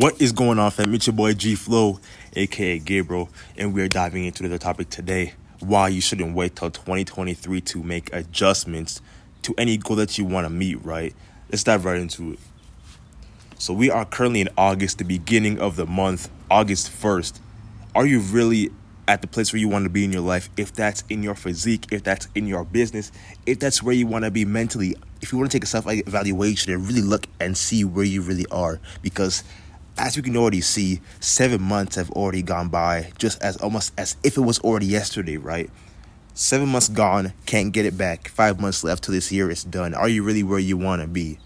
What is going on, fam? It's your boy G Flow, aka Gabriel, and we are diving into the topic today why you shouldn't wait till 2023 to make adjustments to any goal that you want to meet, right? Let's dive right into it. So, we are currently in August, the beginning of the month, August 1st. Are you really at the place where you want to be in your life? If that's in your physique, if that's in your business, if that's where you want to be mentally, if you want to take a self evaluation and really look and see where you really are, because as we can already see, seven months have already gone by, just as almost as if it was already yesterday, right? Seven months gone, can't get it back. Five months left till this year is done. Are you really where you want to be?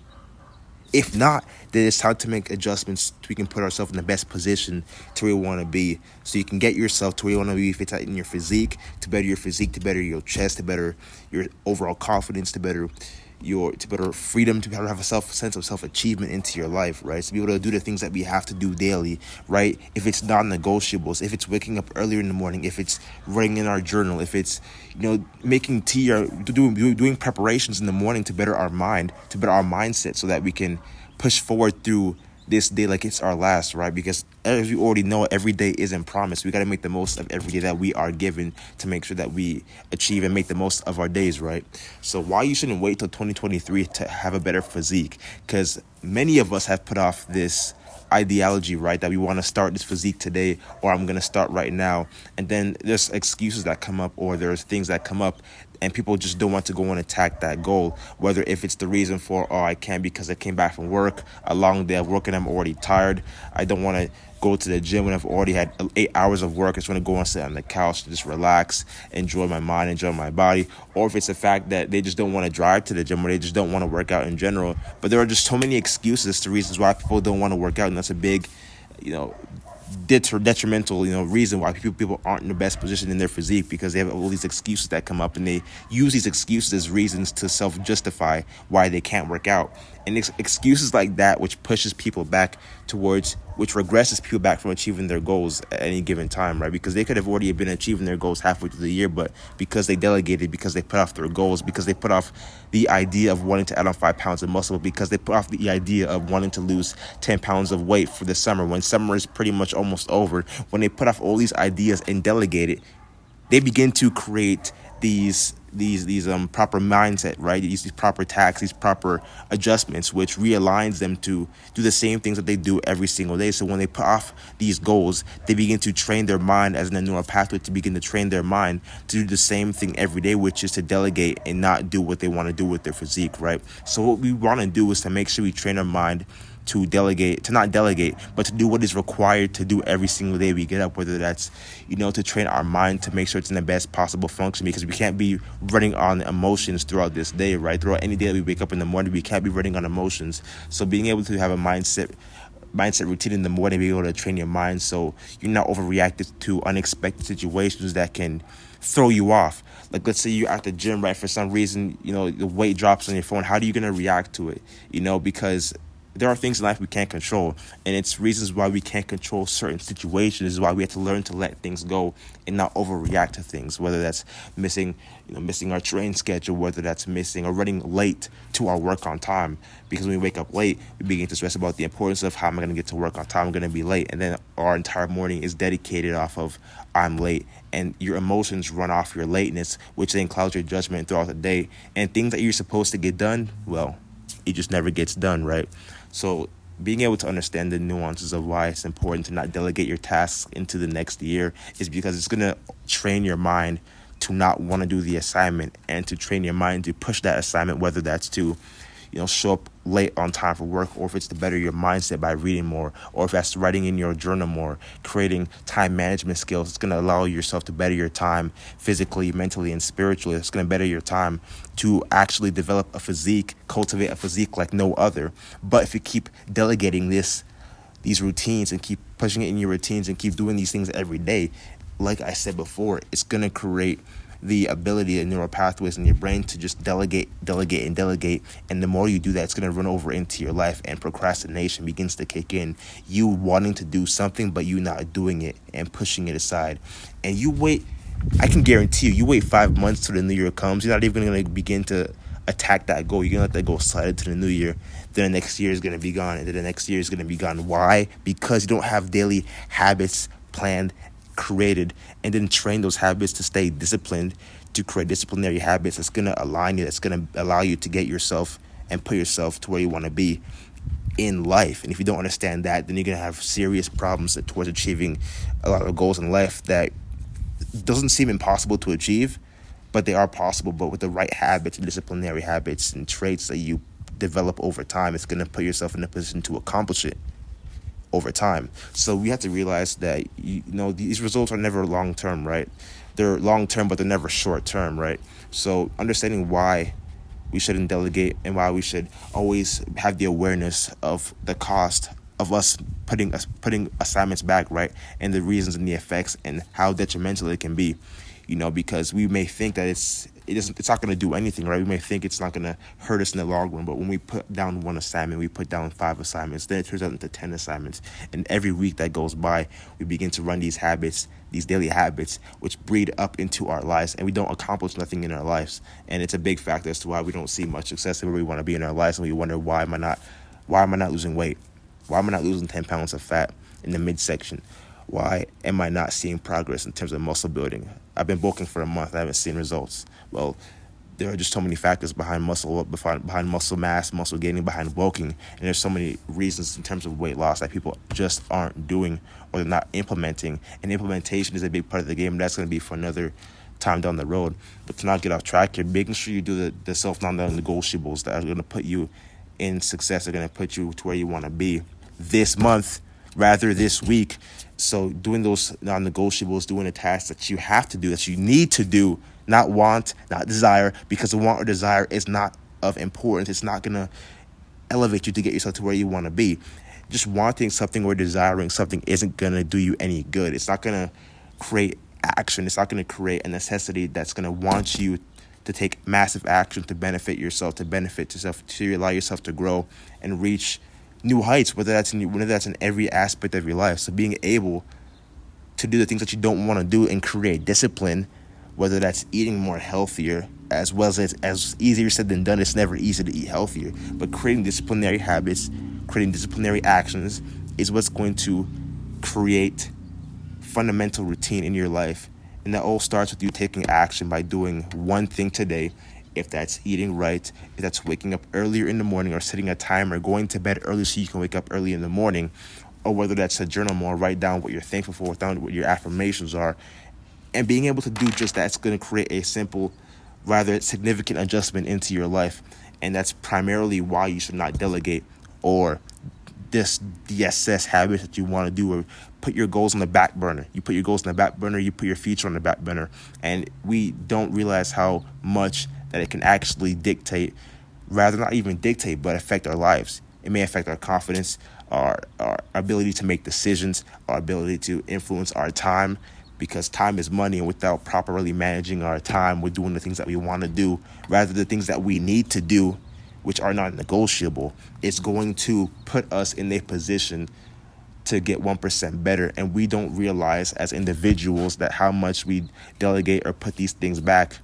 If not, then it's time to make adjustments so we can put ourselves in the best position to where we want to be. So you can get yourself to where you want to be if it's in your physique, to better your physique, to better your chest, to better your overall confidence, to better your to better freedom to better have a self sense of self achievement into your life, right? To be able to do the things that we have to do daily, right? If it's non-negotiables, if it's waking up earlier in the morning, if it's writing in our journal, if it's you know making tea or doing doing preparations in the morning to better our mind, to better our mindset, so that we can push forward through this day like it's our last, right? Because as you already know, every day isn't promised. We got to make the most of every day that we are given to make sure that we achieve and make the most of our days, right? So, why you shouldn't wait till 2023 to have a better physique? Because many of us have put off this ideology, right? That we want to start this physique today, or I'm going to start right now. And then there's excuses that come up, or there's things that come up and people just don't want to go and attack that goal. Whether if it's the reason for, oh, I can't because I came back from work, a long day of work and I'm already tired. I don't want to go to the gym when I've already had eight hours of work. I just want to go and sit on the couch, to just relax, enjoy my mind, enjoy my body. Or if it's the fact that they just don't want to drive to the gym or they just don't want to work out in general. But there are just so many excuses to reasons why people don't want to work out, and that's a big, you know, detrimental, you know, reason why people people aren't in the best position in their physique because they have all these excuses that come up and they use these excuses as reasons to self justify why they can't work out. And excuses like that which pushes people back towards which regresses people back from achieving their goals at any given time, right? Because they could have already been achieving their goals halfway through the year, but because they delegated, because they put off their goals, because they put off the idea of wanting to add on five pounds of muscle, because they put off the idea of wanting to lose 10 pounds of weight for the summer when summer is pretty much almost over, when they put off all these ideas and delegated, they begin to create these these these um proper mindset, right? These, these proper tax, these proper adjustments, which realigns them to do the same things that they do every single day. So when they put off these goals, they begin to train their mind as an neural pathway to begin to train their mind to do the same thing every day, which is to delegate and not do what they want to do with their physique, right? So what we want to do is to make sure we train our mind to delegate, to not delegate, but to do what is required to do every single day we get up, whether that's, you know, to train our mind to make sure it's in the best possible function because we can't be running on emotions throughout this day, right? Throughout any day we wake up in the morning, we can't be running on emotions. So being able to have a mindset mindset routine in the morning, be able to train your mind so you're not overreacted to unexpected situations that can throw you off. Like let's say you're at the gym, right? For some reason, you know, the weight drops on your phone. How are you gonna react to it? You know, because there are things in life we can't control and it's reasons why we can't control certain situations. Is why we have to learn to let things go and not overreact to things whether that's missing you know missing our train schedule whether that's missing or running late to our work on time. Because when we wake up late we begin to stress about the importance of how am i going to get to work on time i'm going to be late. And then our entire morning is dedicated off of i'm late. And your emotions run off your lateness which then clouds your judgment throughout the day. And things that you're supposed to get done well it just never gets done right so being able to understand the nuances of why it's important to not delegate your tasks into the next year is because it's going to train your mind to not want to do the assignment and to train your mind to push that assignment whether that's to you know, show up late on time for work, or if it's to better your mindset by reading more, or if that's writing in your journal more, creating time management skills. It's going to allow yourself to better your time physically, mentally, and spiritually. It's going to better your time to actually develop a physique, cultivate a physique like no other. But if you keep delegating this, these routines and keep pushing it in your routines and keep doing these things every day, like I said before, it's going to create the ability of neural pathways in your brain to just delegate, delegate, and delegate. And the more you do that, it's going to run over into your life, and procrastination begins to kick in. You wanting to do something, but you not doing it and pushing it aside. And you wait, I can guarantee you, you wait five months till the new year comes, you're not even going to begin to attack that goal. You're gonna let that goal slide into the new year. Then the next year is gonna be gone, and then the next year is gonna be gone. Why? Because you don't have daily habits planned, created, and then train those habits to stay disciplined, to create disciplinary habits that's gonna align you, that's gonna allow you to get yourself and put yourself to where you want to be in life. And if you don't understand that, then you're gonna have serious problems towards achieving a lot of goals in life that doesn't seem impossible to achieve, but they are possible. But with the right habits, disciplinary habits, and traits that you develop over time, it's gonna put yourself in a position to accomplish it over time. So we have to realize that you, know these results are never long term, right? They're long term, but they're never short term, right? So understanding why we shouldn't delegate and why we should always have the awareness of the cost of us putting us putting assignments back right and the reasons and the effects and how detrimental it can be you know because we may think that it's it isn't it's not going to do anything right? We may think it's not going to hurt us in the long run but when we put down one assignment we put down five assignments then it turns out into 10 assignments. And every week that goes by we begin to run these habits these daily habits which breed up into our lives and we don't accomplish nothing in our lives. And it's a big factor as to why we don't see much success where we want to be in our lives and we wonder why am i not why am i not losing weight? Why am i not losing 10 pounds of fat in the midsection why am I not seeing progress in terms of muscle building? I've been bulking for a month. I haven't seen results. Well, there are just so many factors behind muscle uh, behind, behind muscle mass, muscle gaining, behind bulking, and there's so many reasons in terms of weight loss that people just aren't doing or they're not implementing. And implementation is a big part of the game. That's going to be for another time down the road. But to not get off track, you're making sure you do the, the self non-negotiables that are going to put you in success. Are going to put you to where you want to be this month rather this week. So doing those non-negotiables, doing the tasks that you have to do, that you need to do, not want, not desire, because the want or desire is not of importance. It's not gonna elevate you to get yourself to where you want to be. Just wanting something or desiring something isn't gonna do you any good. It's not gonna create action. It's not gonna create a necessity that's gonna want you to take massive action to benefit yourself, to benefit yourself, to allow yourself to grow and reach new heights, whether that's in whether that's in every aspect of your life. So being able to do the things that you don't want to do and create discipline, whether that's eating more healthier, as well as as easier said than done. It's never easy to eat healthier, but creating disciplinary habits, creating disciplinary actions is what's going to create fundamental routine in your life. And that all starts with you taking action by doing one thing today if that's eating right, if that's waking up earlier in the morning or setting a timer, going to bed early so you can wake up early in the morning, or whether that's a journal more, write down what you're thankful for, down what your affirmations are, and being able to do just that's going to create a simple, rather significant adjustment into your life, and that's primarily why you should not delegate or this DSS habits that you want to do or put your goals on the back burner. You put your goals on the back burner, you put your future on the back burner. And we don't realize how much that it can actually dictate, rather not even dictate, but affect our lives. It may affect our confidence, our, our ability to make decisions, our ability to influence our time, because time is money, and without properly managing our time, we're doing the things that we want to do, rather the things that we need to do, which are not negotiable. It's going to put us in a position to get 1% better and we don't realize as individuals that how much we delegate or put these things back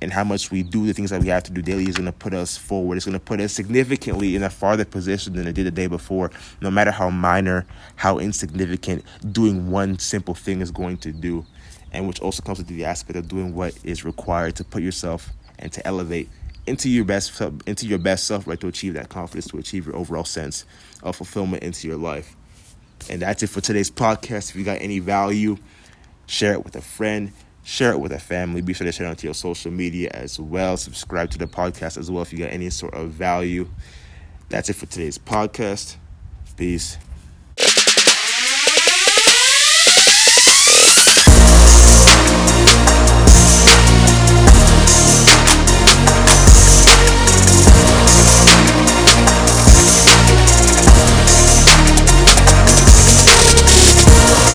and how much we do the things that we have to do daily is going to put us forward. It's going to put us significantly in a farther position than it did the day before. No matter how minor, how insignificant, doing one simple thing is going to do, and which also comes with the aspect of doing what is required to put yourself and to elevate into your best into your best self, right? To achieve that confidence, to achieve your overall sense of fulfillment into your life. And that's it for today's podcast. If you got any value, share it with a friend Share it with a family. Be sure to share it onto your social media as well. Subscribe to the podcast as well if you got any sort of value. That's it for today's podcast. Peace.